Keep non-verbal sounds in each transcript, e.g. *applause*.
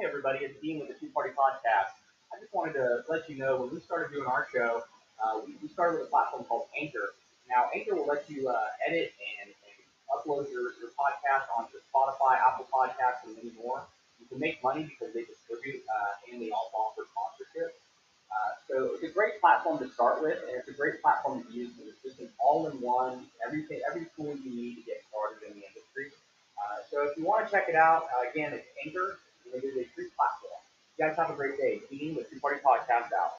Hey everybody, it's Dean with the Two Party Podcast. I just wanted to let you know when we started doing our show, uh, we, we started with a platform called Anchor. Now Anchor will let you uh, edit and, and upload your, your podcast onto Spotify, Apple Podcasts, and many more. You can make money because they distribute uh, and they also offer sponsorship. Uh, so it's a great platform to start with, and it's a great platform to use because it's just an all-in-one, everything, every tool you need to get started in the industry. Uh, so if you want to check it out, uh, again, it's Anchor. It is a free platform. You guys have a great day. Dean with Two Party Podcast out.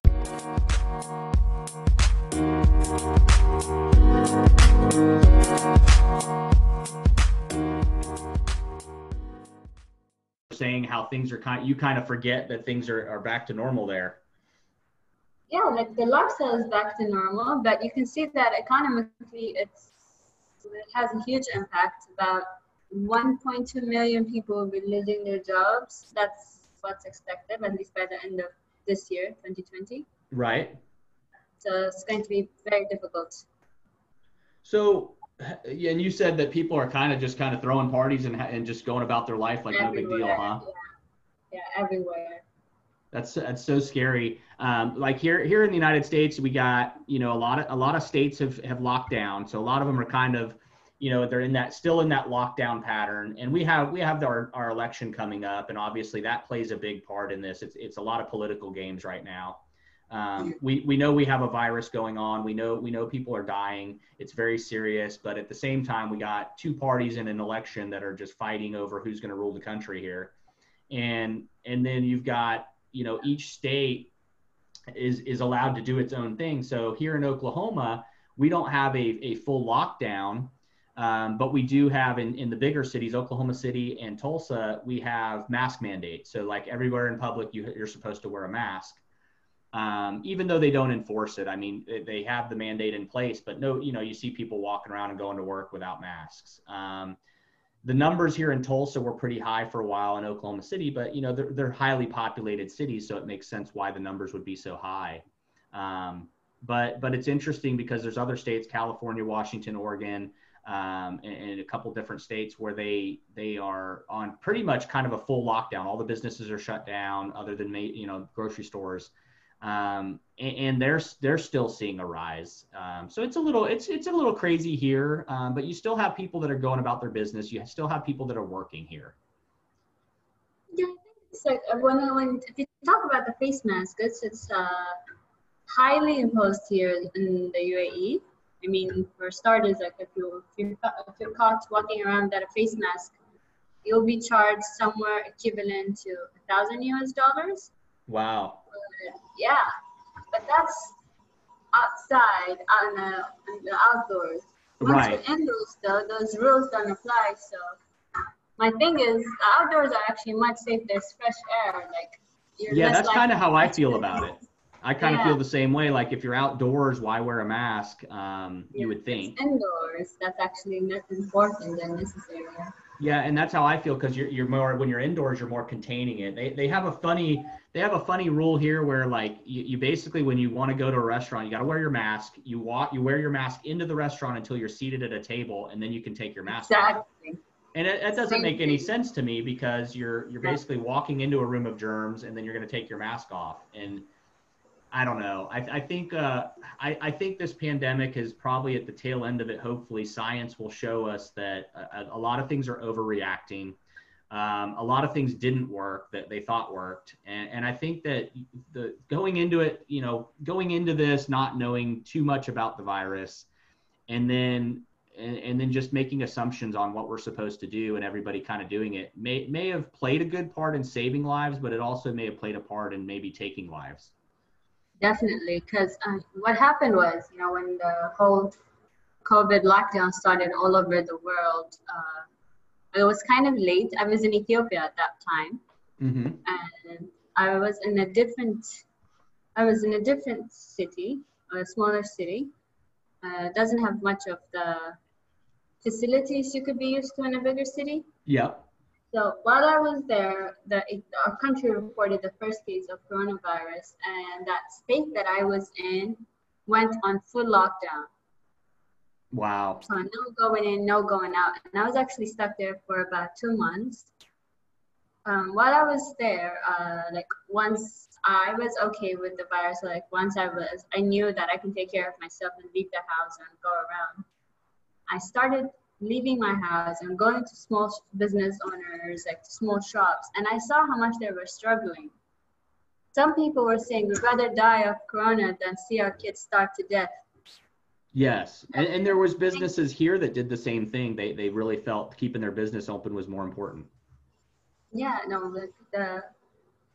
saying how things are kind you kind of forget that things are, are back to normal there yeah like the lifestyle is back to normal but you can see that economically it's it has a huge impact about 1.2 million people will be losing their jobs. That's what's expected, at least by the end of this year, 2020. Right. So it's going to be very difficult. So, and you said that people are kind of just kind of throwing parties and, and just going about their life like everywhere, no big deal, huh? Yeah. yeah, everywhere. That's that's so scary. Um, like here here in the United States, we got you know a lot of a lot of states have have locked down, so a lot of them are kind of you know they're in that still in that lockdown pattern. And we have we have our, our election coming up and obviously that plays a big part in this. It's, it's a lot of political games right now. Um, we, we know we have a virus going on. We know we know people are dying. It's very serious but at the same time we got two parties in an election that are just fighting over who's going to rule the country here. And and then you've got you know each state is is allowed to do its own thing. So here in oklahoma we don't have a, a full lockdown um, but we do have in, in the bigger cities, Oklahoma City and Tulsa, we have mask mandates. So like everywhere in public, you, you're supposed to wear a mask. Um, even though they don't enforce it, I mean, they have the mandate in place, but no, you know, you see people walking around and going to work without masks. Um, the numbers here in Tulsa were pretty high for a while in Oklahoma City, but you know, they're, they're highly populated cities. So it makes sense why the numbers would be so high. Um, but, but it's interesting because there's other states, California, Washington, Oregon, um, in, a couple different states where they they are on pretty much kind of a full lockdown. All the businesses are shut down, other than you know grocery stores, um, and, and, they're they're still seeing a rise. Um, so it's a little it's it's a little crazy here, um, but you still have people that are going about their business. You still have people that are working here. Yeah, it's like uh, when when if you talk about the face mask, it's it's uh, highly imposed here in the UAE I mean, for starters, like if you if you're, if you're caught walking around without a face mask, you'll be charged somewhere equivalent to a thousand US dollars. Wow. Uh, yeah, but that's outside on the, on the outdoors. Once right. you're indoors, though, those rules don't apply. So my thing is, the outdoors are actually much safer. There's fresh air. Like yeah, that's kind of how I feel about it. I kind yeah. of feel the same way. Like if you're outdoors, why wear a mask? Um, yeah, you would think. Indoors, that's actually less important than necessary. Yeah, and that's how I feel because you're you're more when you're indoors, you're more containing it. They they have a funny they have a funny rule here where like you, you basically when you want to go to a restaurant, you got to wear your mask. You walk you wear your mask into the restaurant until you're seated at a table, and then you can take your mask exactly. off. And it, it doesn't make any sense to me because you're you're basically walking into a room of germs, and then you're going to take your mask off and I don't know. I, I think uh, I, I, think this pandemic is probably at the tail end of it. Hopefully, science will show us that a, a lot of things are overreacting. Um, a lot of things didn't work that they thought worked, and, and I think that the going into it, you know, going into this not knowing too much about the virus, and then and, and then just making assumptions on what we're supposed to do, and everybody kind of doing it may may have played a good part in saving lives, but it also may have played a part in maybe taking lives. Definitely, because um, what happened was, you know, when the whole COVID lockdown started all over the world, uh, it was kind of late. I was in Ethiopia at that time, mm-hmm. and I was in a different, I was in a different city, a smaller city. Uh, doesn't have much of the facilities you could be used to in a bigger city. Yeah. So while I was there, the, our country reported the first case of coronavirus, and that state that I was in went on full lockdown. Wow. So no going in, no going out. And I was actually stuck there for about two months. Um, while I was there, uh, like once I was okay with the virus, like once I was, I knew that I can take care of myself and leave the house and go around. I started leaving my house and going to small business owners, like small shops, and I saw how much they were struggling. Some people were saying we'd rather die of corona than see our kids starve to death. Yes, and, and there was businesses here that did the same thing. They they really felt keeping their business open was more important. Yeah, no, the, the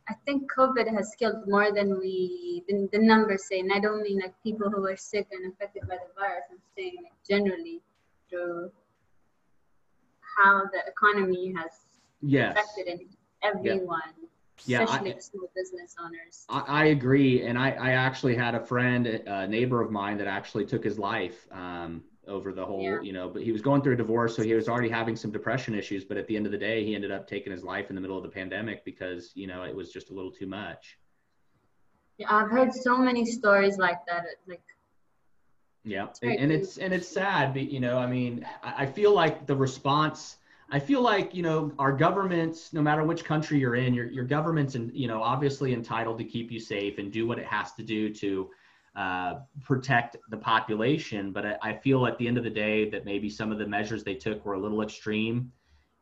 I think COVID has killed more than we than the numbers say, and I don't mean like people who are sick and affected by the virus. I'm saying like generally through how the economy has Yes. affected everyone, Yeah, I- especially the small business owners. I, I agree, and I, I actually had a friend, a neighbor of mine, that actually took his life um, over the whole, Yeah. you know. But he was going through a divorce, so he was already having some depression issues. But at the end of the day, he ended up taking his life in the middle of the pandemic because you know it was just a little too much. Yeah, I've heard so many stories like that. Like Yeah, and, and it's and it's sad, but you know, I mean, I, I feel like the response. I feel like you know our governments, no matter which country you're in, your your government's and you know obviously entitled to keep you safe and do what it has to do to uh, protect the population. But I, I feel at the end of the day that maybe some of the measures they took were a little extreme,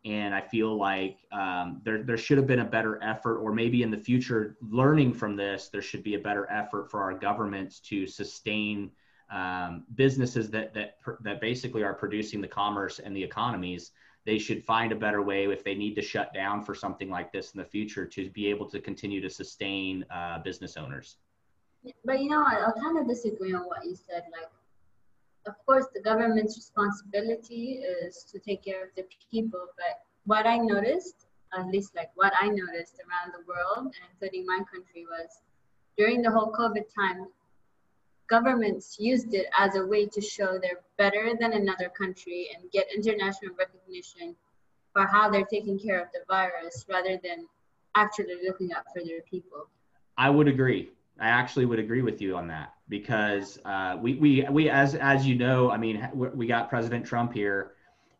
and I feel like um, there there should have been a better effort, or maybe in the future, learning from this, there should be a better effort for our governments to sustain um, businesses that that that basically are producing the commerce and the economies they should find a better way if they need to shut down for something like this in the future to be able to continue to sustain uh, business owners But you know what? I'll kind of disagree on what you said. Like, of course, the government's responsibility is to take care of the people. But what I noticed, at least like what I noticed around the world, and including my country, was during the whole COVID time, governments used it as a way to show they're better than another country and get international recognition for how they're taking care of the virus rather than actually looking out for their people. i would agree. I actually would agree with you on that because uh, we, we we as as you know i mean we we got president trump here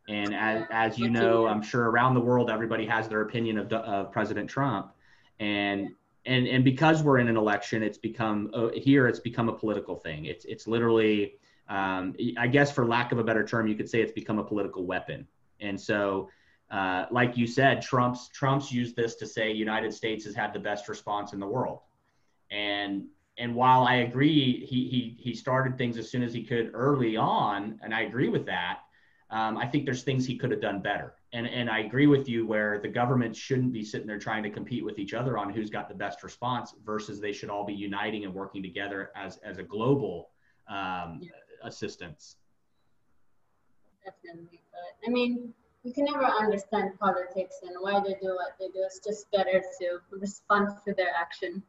and as, as you know i'm sure around the world everybody has their opinion of, of president trump. And and and because we're in an election, it's become uh, here. It's become a political thing. It's it's literally, um, I guess, for lack of a better term, you could say it's become a political weapon. And so, uh, like you said, Trump's Trump's used this to say United States has had the best response in the world. And and while I agree, he he he started things as soon as he could early on, and I agree with that. Um, I think there's things he could have done better. And, and I agree with you where the government shouldn't be sitting there trying to compete with each other on who's got the best response versus they should all be uniting and working together as, as a global um, Yeah. assistance. Definitely. But I mean, you can never understand politics and why they do what they do. It's just better to respond to their action.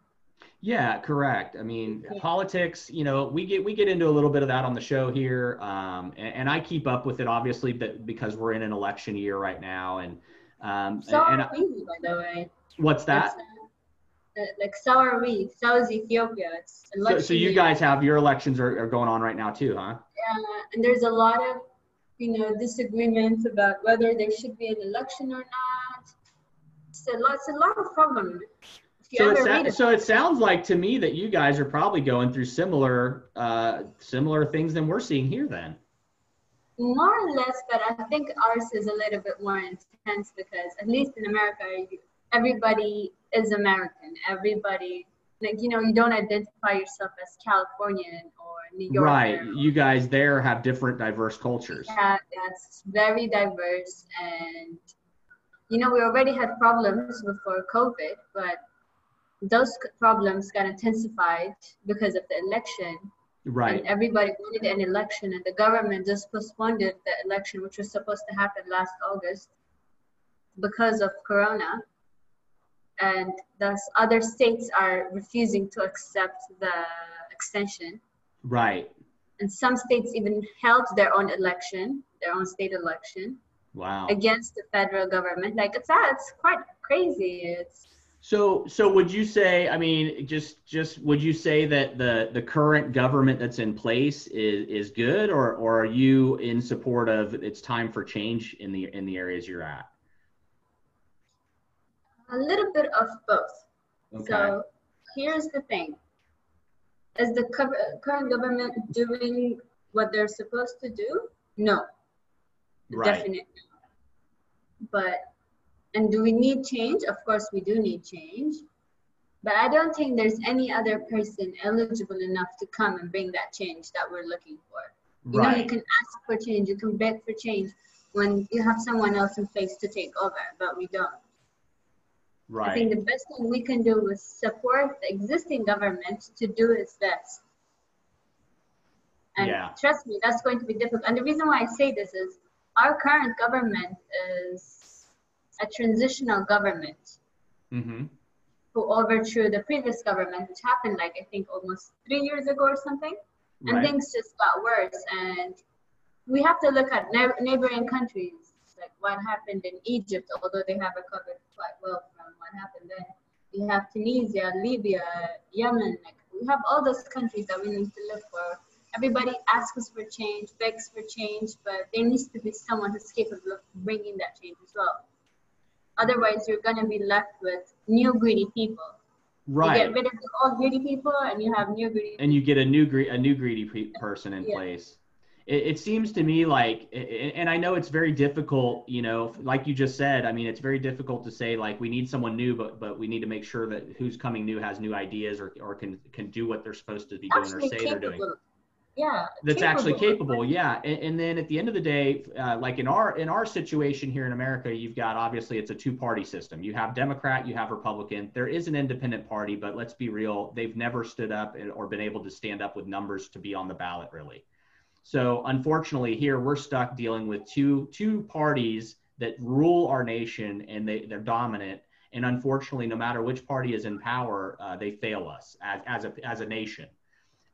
Yeah, correct. I mean, Yeah. politics. You know, we get we get into a little bit of that on the show here, um, and, and I keep up with it obviously, but because we're in an election year right now, and um, So and, are we, by the way. what's that? Uh, uh, like so are we. So is Ethiopia. It's So, election so you year. guys have your elections are, are going on right now too, huh? Uh, and there's a lot of, you know, disagreements about whether there should be an election or not. It's a lot, it's a lot of problem. So it, so it sounds like to me that you guys are probably going through similar uh, similar things than we're seeing here then. More or less, but I think ours is a little bit more intense because at least in America, everybody is American. Everybody, like you know, you don't identify yourself as Californian or New york Right. You guys there have different diverse cultures. Yeah, that's very diverse, and you know, we already had problems before COVID, but those problems got intensified because of the election. Right. And everybody wanted an election, and the government just postponed the election, which was supposed to happen last August because of Corona. And thus, other states are refusing to accept the extension. Right. And some states even held their own election, their own state election, Wow. against the federal government. Like it's, it's quite crazy. It's So so would you say I mean just just would you say that the the current government that's in place is is good or or are you in support of it's time for change in the in the areas you're at? A little bit of both. Okay. So here's the thing. Is the cur- current government doing what they're supposed to do? No. right. Definitely. But, and do we need change? Of course, we do need change. But I don't think there's any other person eligible enough to come and bring that change that we're looking for. You know, you can ask for change, you can beg for change when you have someone else in place to take over, but we don't. Right. I think the best thing we can do is support the existing government to do its best. And Yeah. trust me, that's going to be difficult. And the reason why I say this is our current government is a transitional government Mm-hmm. who overthrew the previous government, which happened like I think almost three years ago or something. And Right. things just got worse. And we have to look at neigh- neighboring countries, like what happened in Egypt, although they have recovered quite well from what happened then. We have Tunisia, Libya, Yemen. Like we have all those countries that we need to look for. Everybody asks for change, begs for change, but there needs to be someone who's capable of bringing that change as well. Otherwise, you're going to be left with new greedy people. You Right. get rid of the old greedy people, and you have new greedy. and you get a new gre- a new greedy pe- person in Yeah. place. It, it seems to me like, and I know it's very difficult. You know, like you just said. I mean, it's very difficult to say like we need someone new, but but we need to make sure that who's coming new has new ideas or or can can do what they're supposed to be doing or actually say they're doing. Capable. Yeah. That's actually capable. capable, yeah. And, and then at the end of the day, uh, like in our in our situation here in America, you've got obviously it's a two party system. You have Democrat, you have Republican. There is an independent party, but let's be real, they've never stood up and- or been able to stand up with numbers to be on the ballot, really. So unfortunately, here we're stuck dealing with two two parties that rule our nation and they they're dominant. And unfortunately, no matter which party is in power, uh, they fail us as as a as a nation.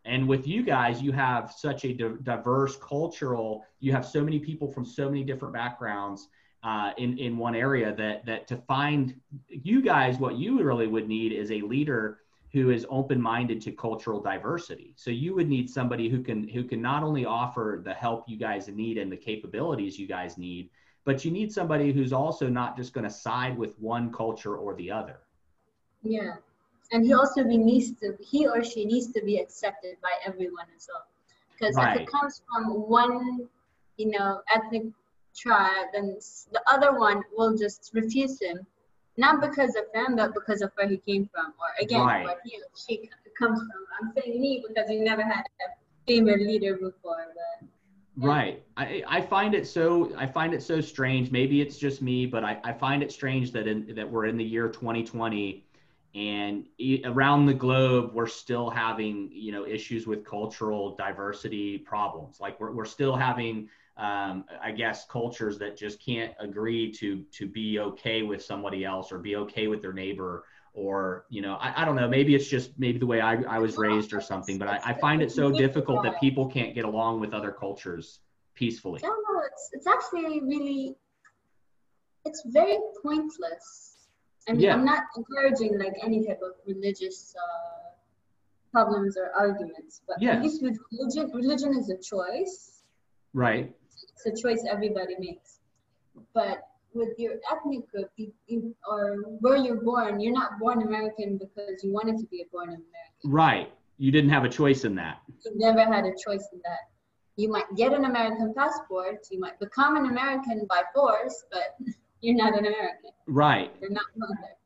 And with you guys, you have such a di- diverse cultural. You have so many people from so many different backgrounds uh, in in one area that that to find you guys, what you really would need is a leader who is open-minded to cultural diversity. So you would need somebody who can who can not only offer the help you guys need and the capabilities you guys need, but you need somebody who's also not just going to side with one culture or the other. Yeah. And he also be needs to he or she needs to be accepted by everyone as well. Because if it comes from one, you know, ethnic tribe, then the other one will just refuse him, not because of him, but because of where he came from, or again, Right. where he or she comes from. I'm saying me because we never had a female leader before, but Yeah. Right. I, I find it so I find it so strange. Maybe it's just me, but I, I find it strange that in that we're in the year 2020 and around the globe we're still having you know issues with cultural diversity problems. Like we're we're still having um, I guess cultures that just can't agree to to be okay with somebody else or be okay with their neighbor or you know I, I don't know maybe it's just maybe the way I, I was raised or something but I, I find it so difficult that people can't get along with other cultures peacefully No, no, it's it's actually really it's very pointless. I mean, Yeah. I'm not encouraging like any type of religious uh, problems or arguments, but Yes. at least with religion, religion is a choice. right It's a choice everybody makes. But with your ethnic group, you, you, or where you're born, you're not born American because you wanted to be a born American. right you didn't have a choice in that You never had a choice in that. You might get an American passport, you might become an American by force, but *laughs* you're not an American. right You're not born there.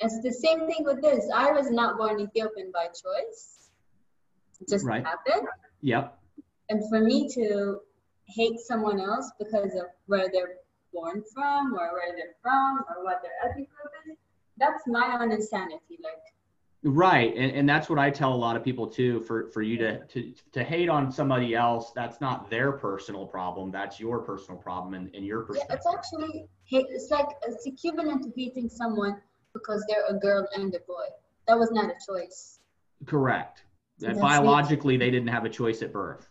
It's the same thing with this. I was not born Ethiopian by choice. It just Right. happened. yep And for me to hate someone else because of where they're born from or where they're from or what their ethnic group is, that's my own insanity. Like, right and, and that's what i tell a lot of people too for for you to, to to hate on somebody else that's not their personal problem that's your personal problem and, and your yeah, perspective it's actually hate. It's like it's equivalent to hating someone because they're a girl and a boy. That was not a choice. correct that That's biologically they didn't have a choice at birth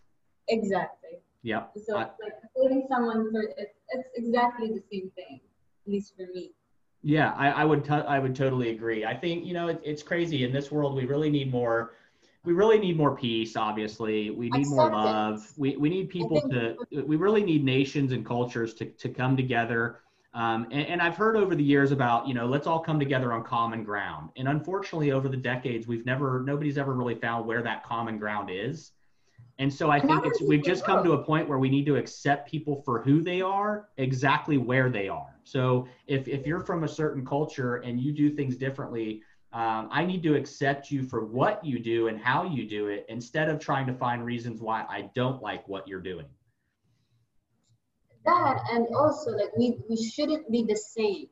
Exactly. yep So I- it's like hating someone for it, it's exactly the same thing, at least for me. Yeah, I, I would t- I would totally agree. I think you know it, it's crazy in this world. We really need more. We really need more peace. Obviously, we need more love. We we need people to. We really need nations and cultures to to come together. Um, and, and, I've heard over the years about, you know, let's all come together on common ground. And unfortunately, over the decades, we've never, nobody's ever really found where that common ground is. And so I think it's, we've just come to a point where we need to accept people for who they are, exactly where they are. So if, if you're from a certain culture and you do things differently, um, I need to accept you for what you do and how you do it instead of trying to find reasons why I don't like what you're doing that and also like we we shouldn't be the same.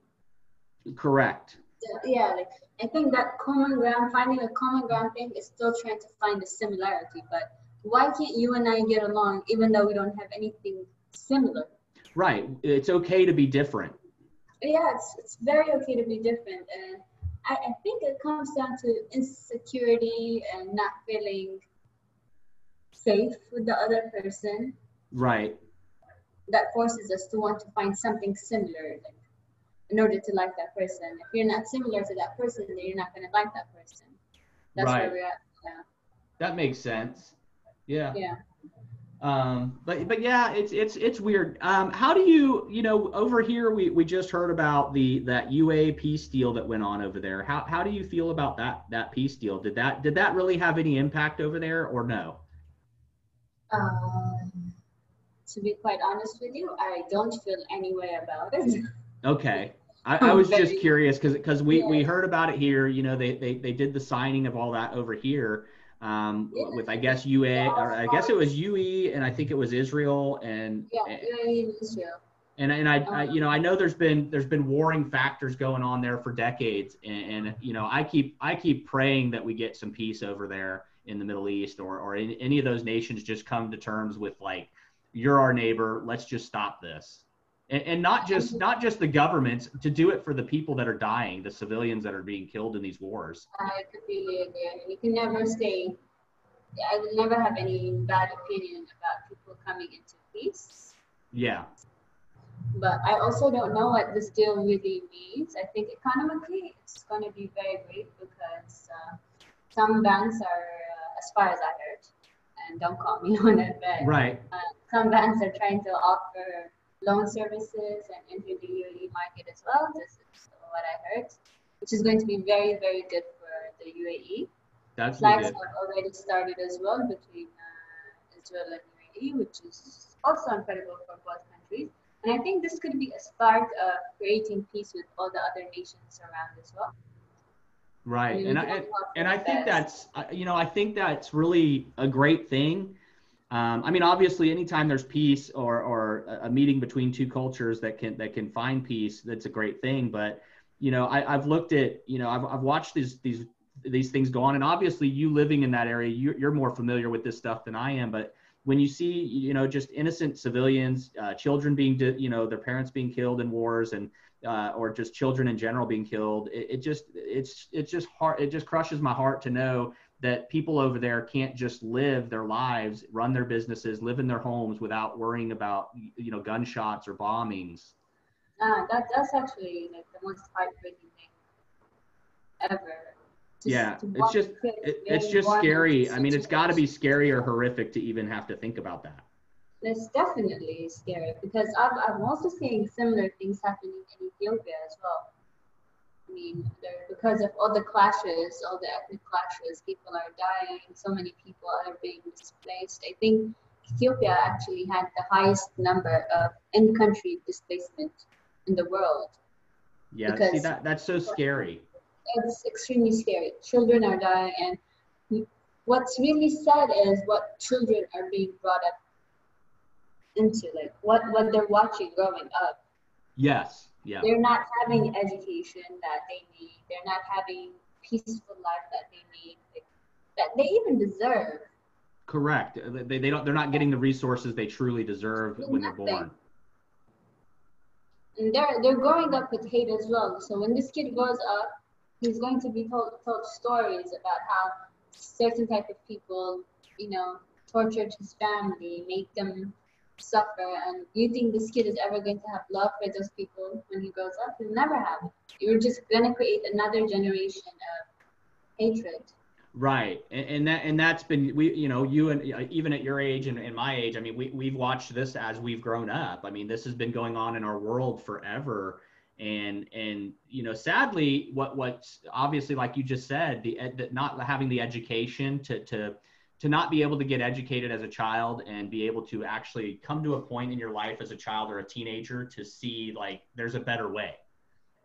Correct. Yeah like i think that common ground finding a common ground thing is still trying to find a similarity but why can't you and i get along even though we don't have anything similar? Right. It's okay to be different. Yeah it's, it's very okay to be different and I, I think it comes down to insecurity and not feeling safe with the other person. Right that forces us to want to find something similar like, in order to like that person. If you're not similar to that person, then you're not going to like that person. That's right. where we're at. Yeah. That makes sense. Yeah. Yeah. Um, but but yeah, it's it's it's weird. Um, how do you you know over here we we just heard about the that UA peace deal that went on over there. How how do you feel about that that peace deal? Did that did that really have any impact over there or no? Um, to be quite honest with you, I don't feel any way about it. Okay. *laughs* I, I was just curious because because we, yeah. we heard about it here. You know, they, they they did the signing of all that over here um, yeah. with I guess UA yeah, or I guess it was UE and I think it was Israel and yeah UAE and Israel. And and I, um, I, you know I know there's been there's been warring factors going on there for decades and, and, you know I keep I keep praying that we get some peace over there in the Middle East or or in, any of those nations just come to terms with like you're our neighbor let's just stop this. And, and not just not just the governments to do it for the people that are dying the civilians that are being killed in these wars. I completely agree you can never say i will never have any bad opinion about people coming into peace. Yeah. But i also don't know what this deal really means. I think economically it's going to be very great because uh, some banks are uh, as far as i heard and don't call me *laughs* on it but right uh, some banks are trying to offer loan services and enter the UAE market as well. This is what I heard, which is going to be very, very good for the UAE. That's Flags have already started as well between uh, Israel and UAE, which is also incredible for both countries. And I think this could be a spark of creating peace with all the other nations around as well. Right, and I and I think that's you know I think that's really a great thing um, I mean, obviously, anytime there's peace or, or a meeting between two cultures that can that can find peace, that's a great thing. But you know, I, have looked at you know I've, I've watched these these these things go on, and obviously, you living in that area, you, you're more familiar with this stuff than I am. But when you see you know just innocent civilians, uh, children being you know their parents being killed in wars, and uh, or just children in general being killed, it, it just it's it's just hard. It just crushes my heart to know that people over there can't just live their lives, run their businesses, live in their homes without worrying about you know gunshots or bombings. Yeah, that that's actually like the most heartbreaking thing ever. Just yeah, it's just it, it's just scary. I mean, it's got to be scary or horrific to even have to think about that. It's definitely scary because I've, I'm also seeing similar things happening in Ethiopia as well. I mean, because of all the clashes, all the ethnic clashes, people are dying, so many people are being displaced. I think Ethiopia actually had the highest number of in-country displacement in the world. Yeah, see that that's so scary. It's extremely scary. Children are dying, and what's really sad is what children are being brought up into, like what what they're watching growing up. Yes. Yeah. They're not having education that they need. They're not having peaceful life that they need, that they even deserve. Correct. They, they don't. They're not getting the resources they truly deserve when they're born. And they're they're growing up with hate as well. So when this kid grows up, he's going to be told told stories about how certain type of people, you know, tortured his family, make them suffer and you think this kid is ever going to have love for those people when he grows up? He'll never have it. You're just going to create another generation of hatred. Right, and, and, that and that's been we you know you and uh, even at your age and, and my age, I mean we we've watched this as we've grown up. I mean this has been going on in our world forever, and and you know sadly what what's obviously like you just said the, the not having the education to to to not be able to get educated as a child and be able to actually come to a point in your life as a child or a teenager to see like there's a better way.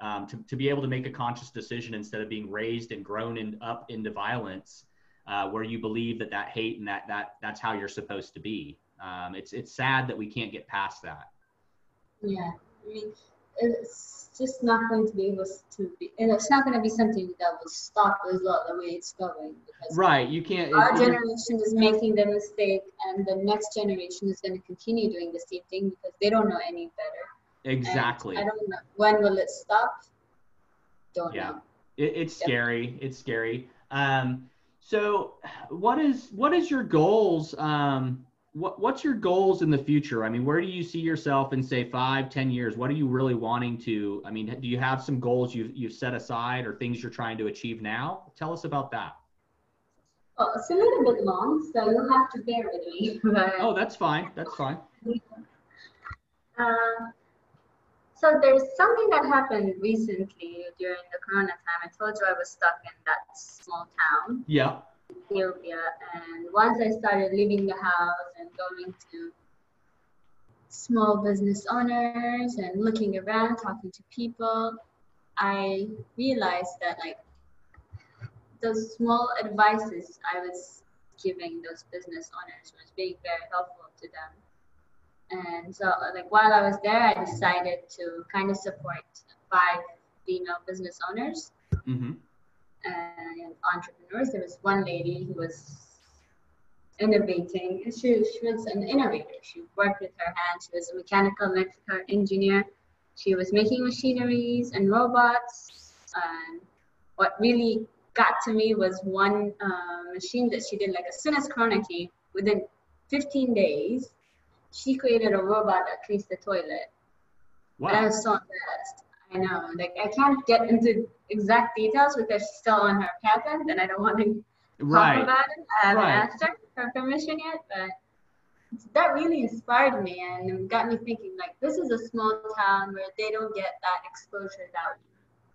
Um, to, to be able to make a conscious decision instead of being raised and grown in, up into violence uh, where you believe that that hate and that that that's how you're supposed to be. Um, it's it's sad that we can't get past that. Yeah i mean it's just not going to be able to be and it's not going to be something that will stop as well the way it's going because right you can't our generation is making the mistake and the next generation is going to continue doing the same thing because they don't know any better Exactly. And I don't know when will it stop. Don't yeah. know. It, it's scary. It's scary. Um, so what is what is your goals? Um, what what's your goals in the future? I mean, where do you see yourself in say five, ten years? What are you really wanting to? I mean, do you have some goals you've you've set aside or things you're trying to achieve now? Tell us about that. Well, it's a little bit long, so you'll have to bear with me. *laughs* oh, that's fine. That's fine. Uh, *laughs* so there's something that happened recently during the corona time. I told you I was stuck in that small town. Yeah. Ethiopia. And once I started leaving the house and going to small business owners and looking around, talking to people, I realized that like those small advices I was giving those business owners was being very helpful to them. And so, like while I was there, I decided to kind of support five female business owners mm-hmm. And entrepreneurs. There was one lady who was innovating. She, she was an innovator. She worked with her hands. She was a mechanical electrical engineer. She was making machineries and robots. And what really got to me was one uh, machine that she did. Like as soon as Corona came, within 15 days, she created a robot that cleans the toilet. Wow. And I was so impressed. I know. Like I can't get into exact details because she's still on her patent and I don't want to right. talk about it. I haven't right. asked her for permission yet, but that really inspired me and got me thinking like this is a small town where they don't get that exposure that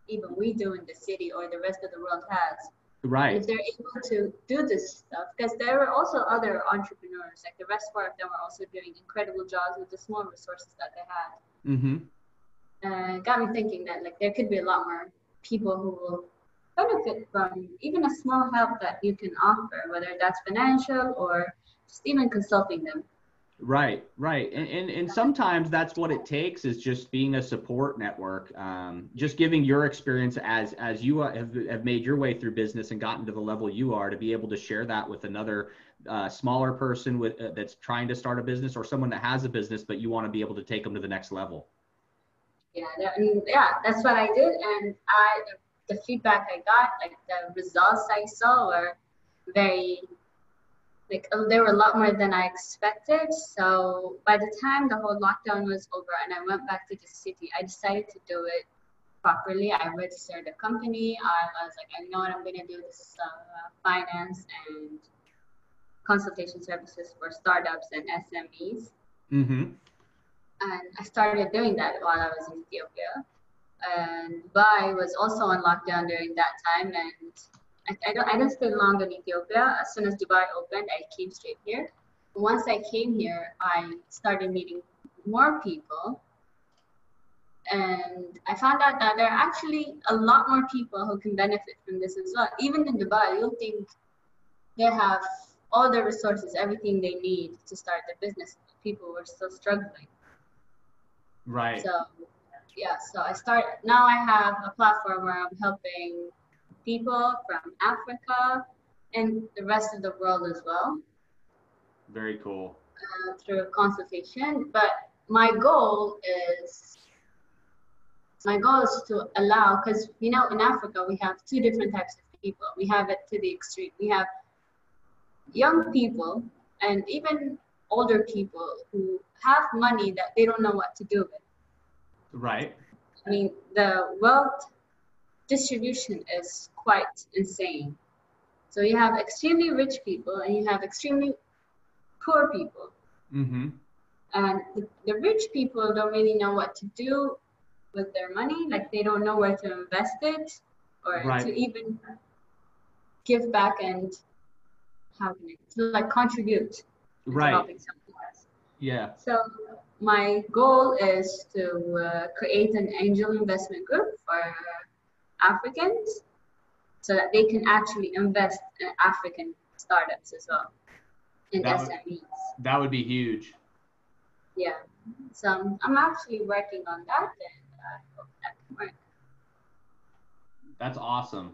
even we do in the city or the rest of the world has. Right. If they're able to do this stuff, because there were also other entrepreneurs, like the rest four of them were also doing incredible jobs with the small resources that they had. Mm-hmm. Uh, got me thinking that like there could be a lot more people who will benefit from even a small help that you can offer, whether that's financial or just even consulting them. Right, right, and, and and sometimes that's what it takes is just being a support network, um, just giving your experience as as you have, have made your way through business and gotten to the level you are to be able to share that with another uh, smaller person with uh, that's trying to start a business or someone that has a business but you want to be able to take them to the next level. Yeah, that, yeah, that's what I did, and I the feedback I got, like the results I saw, were very like oh, there were a lot more than I expected. So by the time the whole lockdown was over and I went back to the city, I decided to do it properly. I registered a company. I, was like, I know what I'm to do this uh, finance and consultation services for startups and SMEs. Mm-hmm. And I started doing that while I was in Ethiopia. And Dubai was also on lockdown during that time, and I, I, don't, I didn't stay long in Ethiopia. As soon as Dubai opened, I came straight here. Once I came here, I started meeting more people. And I found out that there are actually a lot more people who can benefit from this as well. Even in Dubai, you'll think they have all the resources, everything they need to start their business. People were still struggling. Right. So, yeah, so I start now I have a platform where I'm helping people from Africa and the rest of the world as well. Very cool. Uh, through consultation, but my goal is my goal is to allow because you know in Africa we have two different types of people. We have it to the extreme. We have young people and even older people who have money that they don't know what to do with. Right. I mean, the wealth distribution is quite insane. So you have extremely rich people and you have extremely poor people. Mm-hmm. And the, the rich people don't really know what to do with their money. Like they don't know where to invest it or Right. to even give back and how can it like contribute Right. helping someone else. Yeah. So my goal is to uh, create an angel investment group for Africans so that they can actually invest in African startups as well in That would- SMEs. That would be huge. Yeah. So I'm- I'm actually working on that and I hope that can work. That's awesome.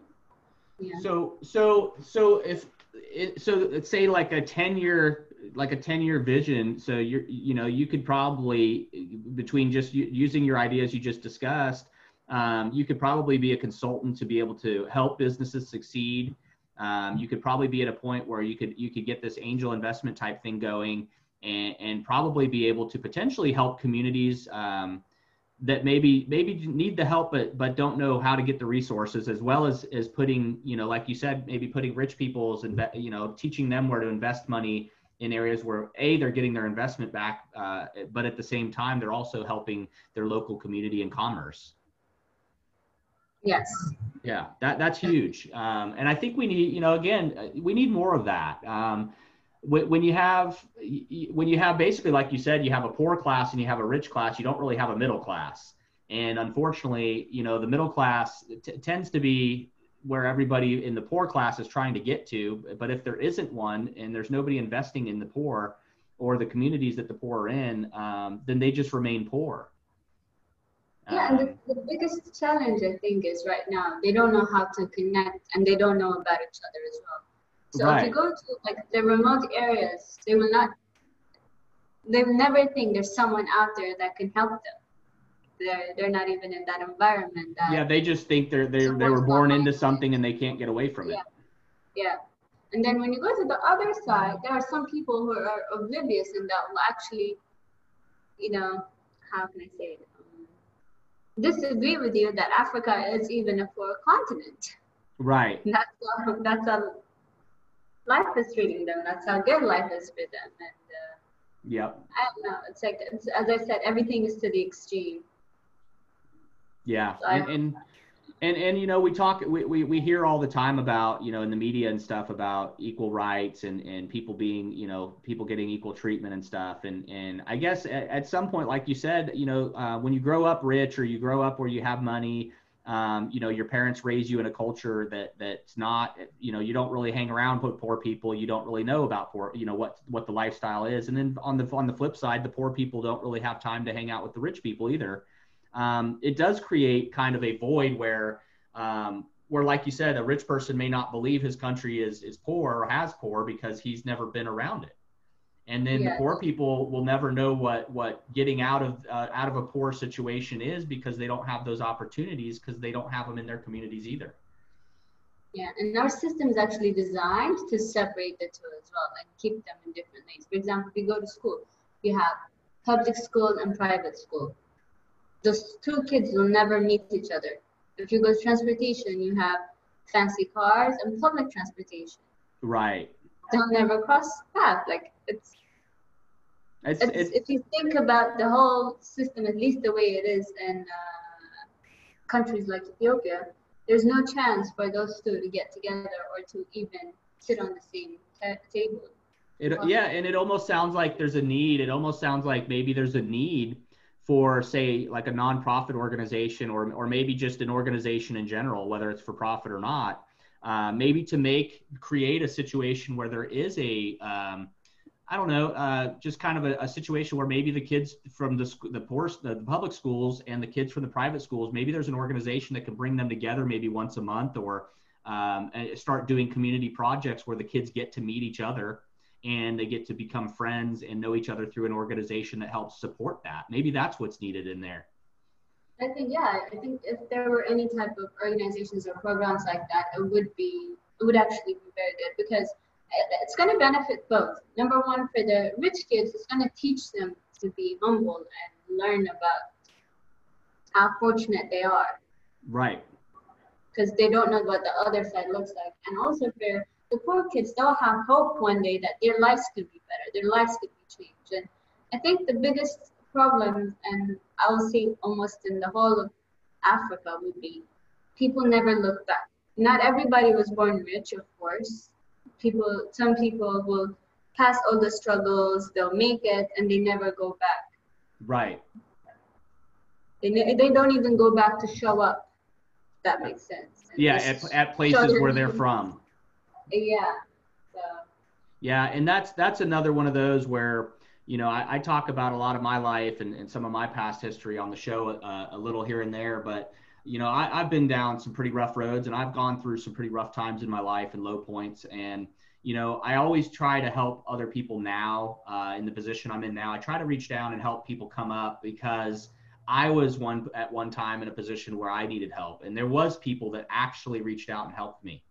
Yeah. So so so if it, so let's say like a 10 year like a 10 year vision. So you're you know you could probably between just using your ideas you just discussed um, you could probably be a consultant to be able to help businesses succeed. Um, you could probably be at a point where you could you could get this angel investment type thing going and, and probably be able to potentially help communities um, that maybe maybe need the help but but don't know how to get the resources as well as as putting you know like you said maybe putting rich people's and you know teaching them where to invest money in areas where a they're getting their investment back uh, but at the same time they're also helping their local community and commerce. Yes. yeah that that's huge. Um, and i think we need you know again uh, we need more of that. Um, when, when you have when you have basically like you said you have a poor class and you have a rich class you don't really have a middle class. And unfortunately you know the middle class t- tends to be where everybody in the poor class is trying to get to but if there isn't one and there's nobody investing in the poor or the communities that the poor are in um, then they just remain poor Yeah, and the, the biggest challenge I think is right now they don't know how to connect and they don't know about each other as well. So if you go to like the remote areas, they will not. They will never think there's someone out there that can help them. They're they're not even in that environment. That, yeah they just think they're they, they were born into something and they can't get away from it Yeah. Yeah. And then when you go to the other side, there are some people who are oblivious and that will actually, you know, how can I say it? Um, disagree with you that Africa is even a poor continent. right And That's how, that's how life is treating them. That's how good life is for them. And uh, yep I don't know. It's like, it's, as I said, everything is to the extreme. Yeah, and, and and and you know we talk we, we we hear all the time about you know in the media and stuff about equal rights and and people being you know people getting equal treatment and stuff. And and I guess at, at some point like you said you know uh, when you grow up rich or you grow up where you have money um, you know your parents raise you in a culture that that's not you know you don't really hang around with poor people. You don't really know about poor you know what what the lifestyle is. And then on the on the flip side the poor people don't really have time to hang out with the rich people either um, it does create kind of a void where um, where like you said a rich person may not believe his country is is poor or has poor because he's never been around it and then the poor people will never know what what getting out of uh, out of a poor situation is because they don't have those opportunities because they don't have them in their communities either Yeah, and our system is actually designed to separate the two as well and keep them in different lanes. For example, if you go to school, you have public school and private school. Those two kids will never meet each other. If you go to transportation, you have fancy cars and public transportation. right They'll never cross paths. Like it's, it's, it's, it's if you think about the whole system, at least the way it is in uh, countries like Ethiopia, there's no chance for those two to get together or to even sit on the same ta- table. It, yeah, and it almost sounds like there's a need. It almost sounds like maybe there's a need for, say, like a nonprofit organization, or or maybe just an organization in general, whether it's for profit or not. Uh, maybe to make create a situation where there is a, um, I don't know, uh, just kind of a, a situation where maybe the kids from the sc- the poor the, the public schools and the kids from the private schools, maybe there's an organization that can bring them together maybe once a month, or um, and start doing community projects where the kids get to meet each other and they get to become friends and know each other through an organization that helps support that. Maybe that's what's needed in there. I think yeah, I think if there were any type of organizations or programs like that, it would be it would actually be very good because it's going to benefit both. Number one, for the rich kids, it's going to teach them to be humble and learn about how fortunate they are Right. because they don't know what the other side looks like. And also for the poor kids they'll have hope one day that their lives could be better, their lives could be changed. And I think the biggest problem, and I will say almost in the whole of Africa, would be people never look back. Not everybody was born rich, of course. People, some people will pass all the struggles, they'll make it, and they never go back. Right. They, ne- they don't even go back to show up. That makes sense. And Yeah, at, at places where they're from. Yeah. So, Yeah, and that's that's another one of those where you know I, I talk about a lot of my life and, and some of my past history on the show uh, a little here and there, but you know I, I've been down some pretty rough roads and I've gone through some pretty rough times in my life and low points, and you know I always try to help other people now uh, in the position I'm in now. I try to reach down and help people come up because I was one at one time in a position where I needed help, and there was people that actually reached out and helped me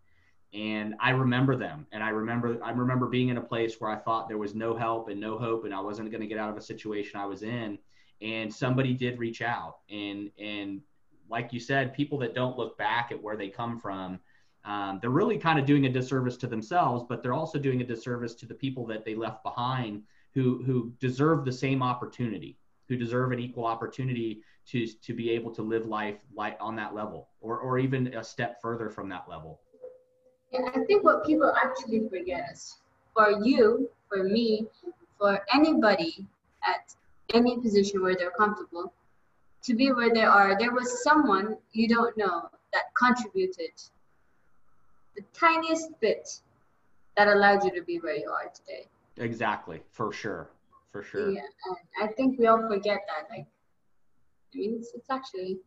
and I remember them. And I remember I remember being in a place where I thought there was no help and no hope, and I wasn't going to get out of a situation I was in. And somebody did reach out, and and like you said, people that don't look back at where they come from, um, they're really kind of doing a disservice to themselves, but they're also doing a disservice to the people that they left behind who who deserve the same opportunity, who deserve an equal opportunity to to be able to live life like on that level, or or even a step further from that level. And I think what people actually forget is for you, for me, for anybody at any position where they're comfortable, to be where they are, there was someone you don't know that contributed the tiniest bit that allowed you to be where you are today. Exactly, for sure, for sure. Yeah, and I think we all forget that. Like, I mean, it's, it's actually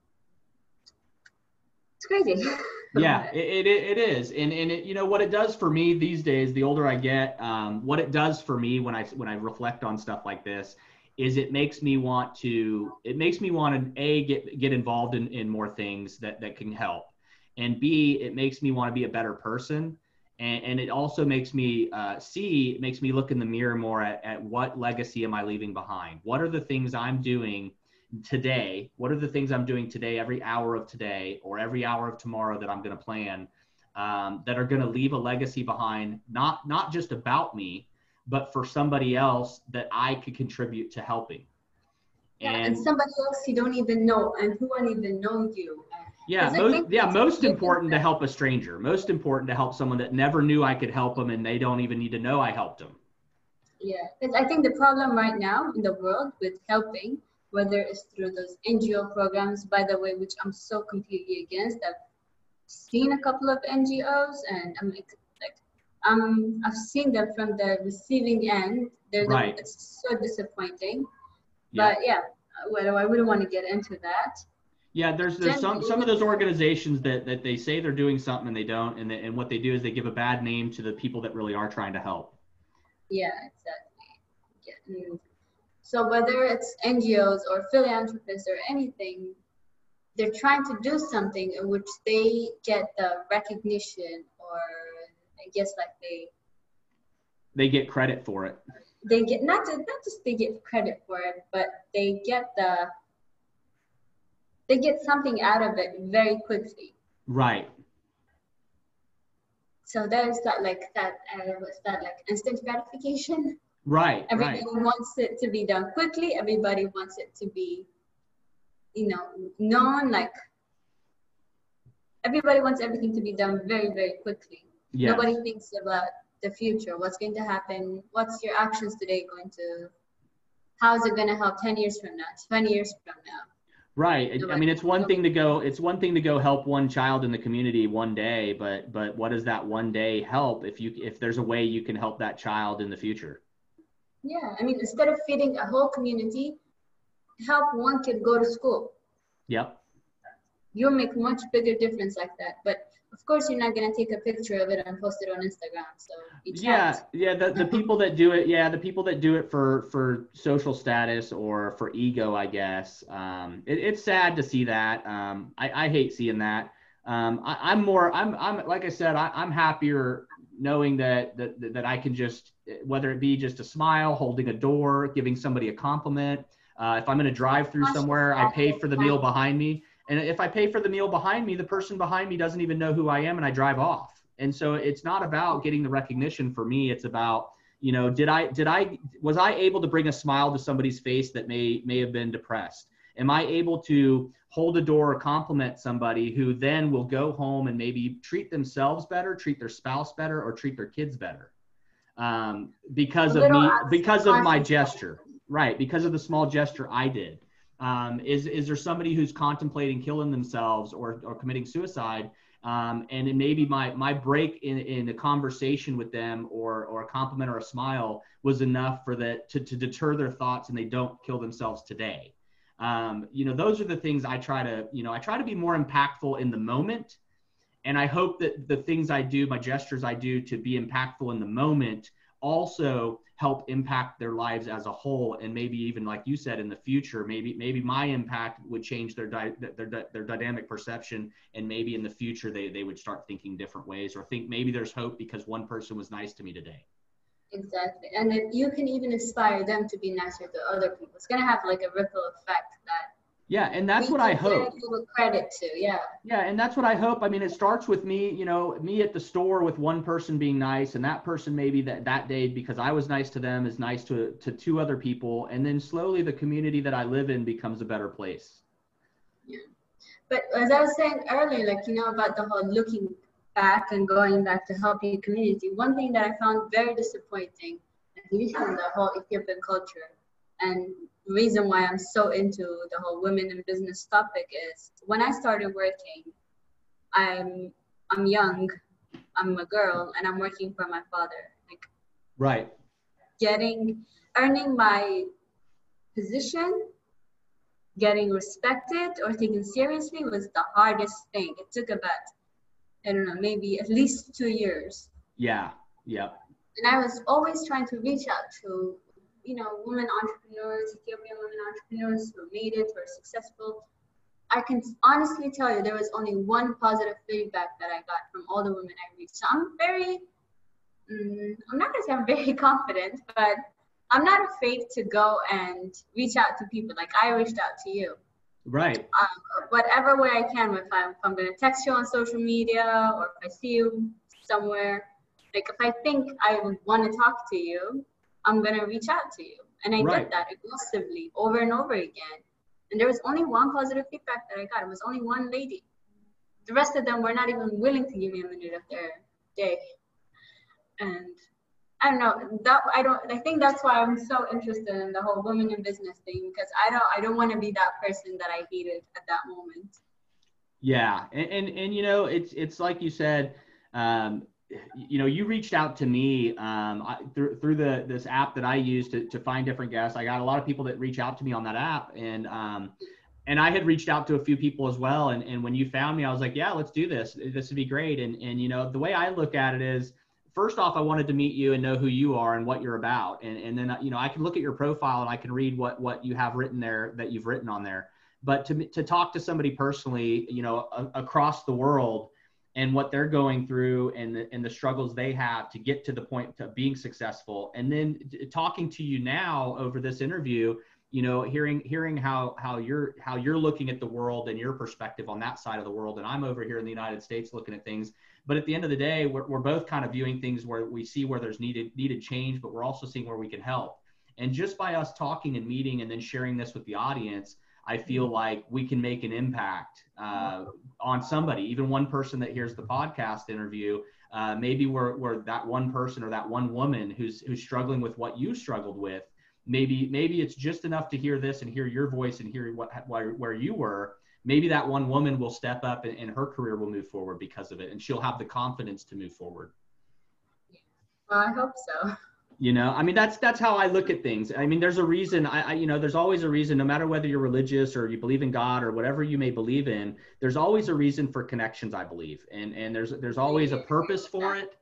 it's crazy. yeah *laughs* it, it, it is. And and it, you know what it does for me these days the older i get um, what it does for me when i when i reflect on stuff like this is it makes me want to it makes me want to a get get involved in, in more things that that can help. And b it makes me want to be a better person. And, and it also makes me uh, see it makes me look in the mirror more at, at what legacy am i leaving behind? What are the things i'm doing today what are the things i'm doing today every hour of today or every hour of tomorrow that i'm going to plan um, that are going to leave a legacy behind not not just about me but for somebody else that i could contribute to helping? Yeah, and, somebody else you don't even know and who won't even know you. Yeah most, yeah most important to help a stranger. Most important to help someone that never knew i could help them and they don't even need to know i helped them yeah because i think the problem right now in the world with helping whether it's through those NGO programs, by the way, which I'm so completely against. I've seen a couple of NGOs, and I'm like, like um, I've seen them from the receiving end. They're right. the, it's so disappointing. Yeah. But yeah, well, I wouldn't want to get into that. Yeah, there's there's some some of those organizations that that they say they're doing something and they don't, and they, and what they do is they give a bad name to the people that really are trying to help. Yeah, exactly. Yeah. So whether it's NGOs or philanthropists or anything, they're trying to do something in which they get the recognition or I guess like they they get credit for it. They get not just not just they get credit for it, but they get the they get something out of it very quickly. Right. So there's that like that uh, what's that like instant gratification. Right. Everybody right. wants it to be done quickly. Everybody wants it to be, you know, known. Like everybody wants everything to be done very, very quickly. Yes. Nobody thinks about the future. What's going to happen? What's your actions today going to? How's it going to help ten years from now? Twenty years from now? Right. I mean, it's one thing to go. It's one thing to go help one child in the community one day, but but what does that one day help if you if there's a way you can help that child in the future? Yeah, I mean, instead of feeding a whole community, help one kid go to school. Yep. You'll make much bigger difference like that. But of course, you're not gonna take a picture of it and post it on Instagram. So yeah, yeah. The, the people that do it, yeah, the people that do it for for social status or for ego, I guess. Um, it, it's sad to see that. Um, I, I hate seeing that. Um, I, am more. I'm. I'm. Like I said, I, I'm happier knowing that, that that I can just whether it be just a smile, holding a door, giving somebody a compliment. Uh, if I'm going to drive through somewhere, I pay for the meal behind me. And if I pay for the meal behind me, the person behind me doesn't even know who I am, and I drive off. And so it's not about getting the recognition for me. It's about, you know, did I, did I, was I able to bring a smile to somebody's face that may, may have been depressed? Am I able to hold a door or compliment somebody who then will go home and maybe treat themselves better, treat their spouse better, or treat their kids better? Um, because of me, because of my gesture, right? Because of the small gesture I did. Um, is is there somebody who's contemplating killing themselves or, or committing suicide um, and it maybe my my break in, in a conversation with them or or a compliment or a smile was enough for that to, to deter their thoughts and they don't kill themselves today um, you know those are the things i try to you know i try to be more impactful in the moment. And i hope that the things i do my gestures i do to be impactful in the moment also help impact their lives as a whole. And maybe even like you said in the future maybe maybe my impact would change their di- their, their dynamic perception. And maybe in the future they, they would start thinking different ways or think maybe there's hope because one person was nice to me today. Exactly. And then you can even inspire them to be nicer to other people. It's going to have like a ripple effect yeah, and that's what I hope. Credit to, yeah. Yeah, and that's what I hope. I mean, it starts with me, you know, me at the store with one person being nice, and that person maybe that that day because I was nice to them is nice to to two other people, and then slowly the community that I live in becomes a better place. Yeah, but as I was saying earlier, like you know about the whole looking back and going back to helping the community. One thing that I found very disappointing, at least in the whole Ethiopian culture, and reason why I'm so into the whole women in business topic is when I started working, I'm I'm young, I'm a girl, and I'm working for my father. Like, right. Getting earning my position, getting respected or taken seriously was the hardest thing. It took about I don't know, maybe at least two years. Yeah. Yep. And I was always trying to reach out to you know, women entrepreneurs, Ethiopian women entrepreneurs who made it, who are successful. I can honestly tell you there was only one positive feedback that I got from all the women I reached. So I'm very, mm, I'm not gonna say I'm very *laughs* confident, but I'm not afraid to go and reach out to people. Like I reached out to you. Right. Um, whatever way I can, if I'm, if I'm gonna text you on social media or if I see you somewhere, like if I think I want to talk to you, I'm gonna reach out to you. And I right. did that aggressively over and over again. And there was only one positive feedback that I got. It was only one lady. The rest of them were not even willing to give me a minute of their day. And I don't know. That I don't. I think that's why I'm so interested in the whole women in business thing because I don't. I don't want to be that person that I hated at that moment. Yeah, and and, and you know, it's it's like you said. Um, you know, you reached out to me um, I, through, through the this app that I use to, to find different guests. I got a lot of people that reach out to me on that app, and um, and I had reached out to a few people as well. And and when you found me, I was like, yeah, let's do this. This would be great. And and you know, the way I look at it is, first off, I wanted to meet you and know who you are and what you're about, and and then you know, I can look at your profile and I can read what what you have written there that you've written on there. But to to talk to somebody personally, you know, a, across the world and what they're going through and the, and the struggles they have to get to the point of being successful. And then talking to you now over this interview you know hearing hearing how how you're how you're looking at the world and your perspective on that side of the world. And i'm over here in the united states looking at things. But at the end of the day we're, we're both kind of viewing things where we see where there's needed needed change but we're also seeing where we can help. And just by us talking and meeting and then sharing this with the audience I feel mm-hmm. like we can make an impact uh, on somebody, even one person that hears the podcast interview. Uh, maybe we're, we're that one person or that one woman who's who's struggling with what you struggled with. Maybe maybe it's just enough to hear this and hear your voice and hear what where, where you were. Maybe that one woman will step up and, and her career will move forward because of it, and she'll have the confidence to move forward. Well, I hope so *laughs* you know? I mean that's that's how i look at things. I mean there's a reason I, I, you know there's always a reason no matter whether you're religious or you believe in god or whatever you may believe in there's always a reason for connections i believe. And and there's there's always a purpose for it.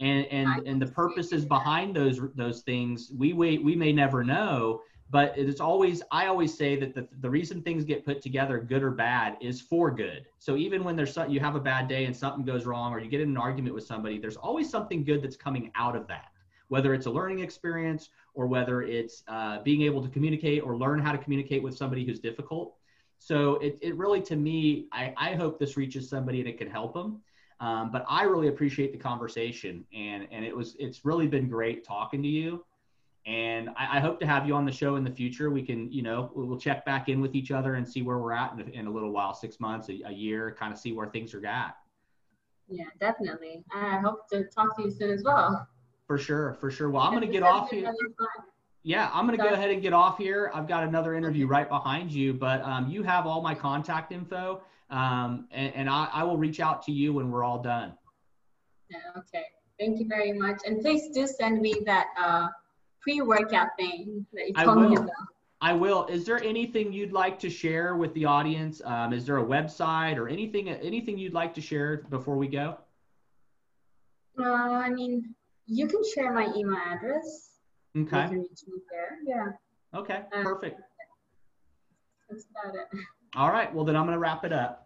And and and the purposes behind those those things. We wait we may never know but it's always i always say that the, the reason things get put together good or bad is for good. So even when there's some, you have a bad day and something goes wrong or you get in an argument with somebody there's always something good that's coming out of that whether it's a learning experience or whether it's uh, being able to communicate or learn how to communicate with somebody who's difficult. So it, it really, to me, I, I hope this reaches somebody and it can help them. Um, but I really appreciate the conversation, and and it was it's really been great talking to you. And I, I hope to have you on the show in the future. We can, you know, we'll check back in with each other and see where we're at in a, in a little while, six months, a, a year, kind of see where things are at. Yeah, definitely. I hope to talk to you soon as well. For sure, for sure. Well, I'm gonna get off here. Yeah, I'm gonna go ahead and get off here. I've got another interview right behind you, but um, you have all my contact info, um, and, and I, I will reach out to you when we're all done. Yeah, okay. Thank you very much. And please do send me that uh, pre-workout thing that you I told me will. about. I will. Is there anything you'd like to share with the audience? Um, is there a website or anything anything you'd like to share before we go? Uh, I mean, you can share my email address. Okay. You can reach me there. Yeah, Okay. Uh, Perfect. that's about it. All right. Well, then I'm gonna wrap it up.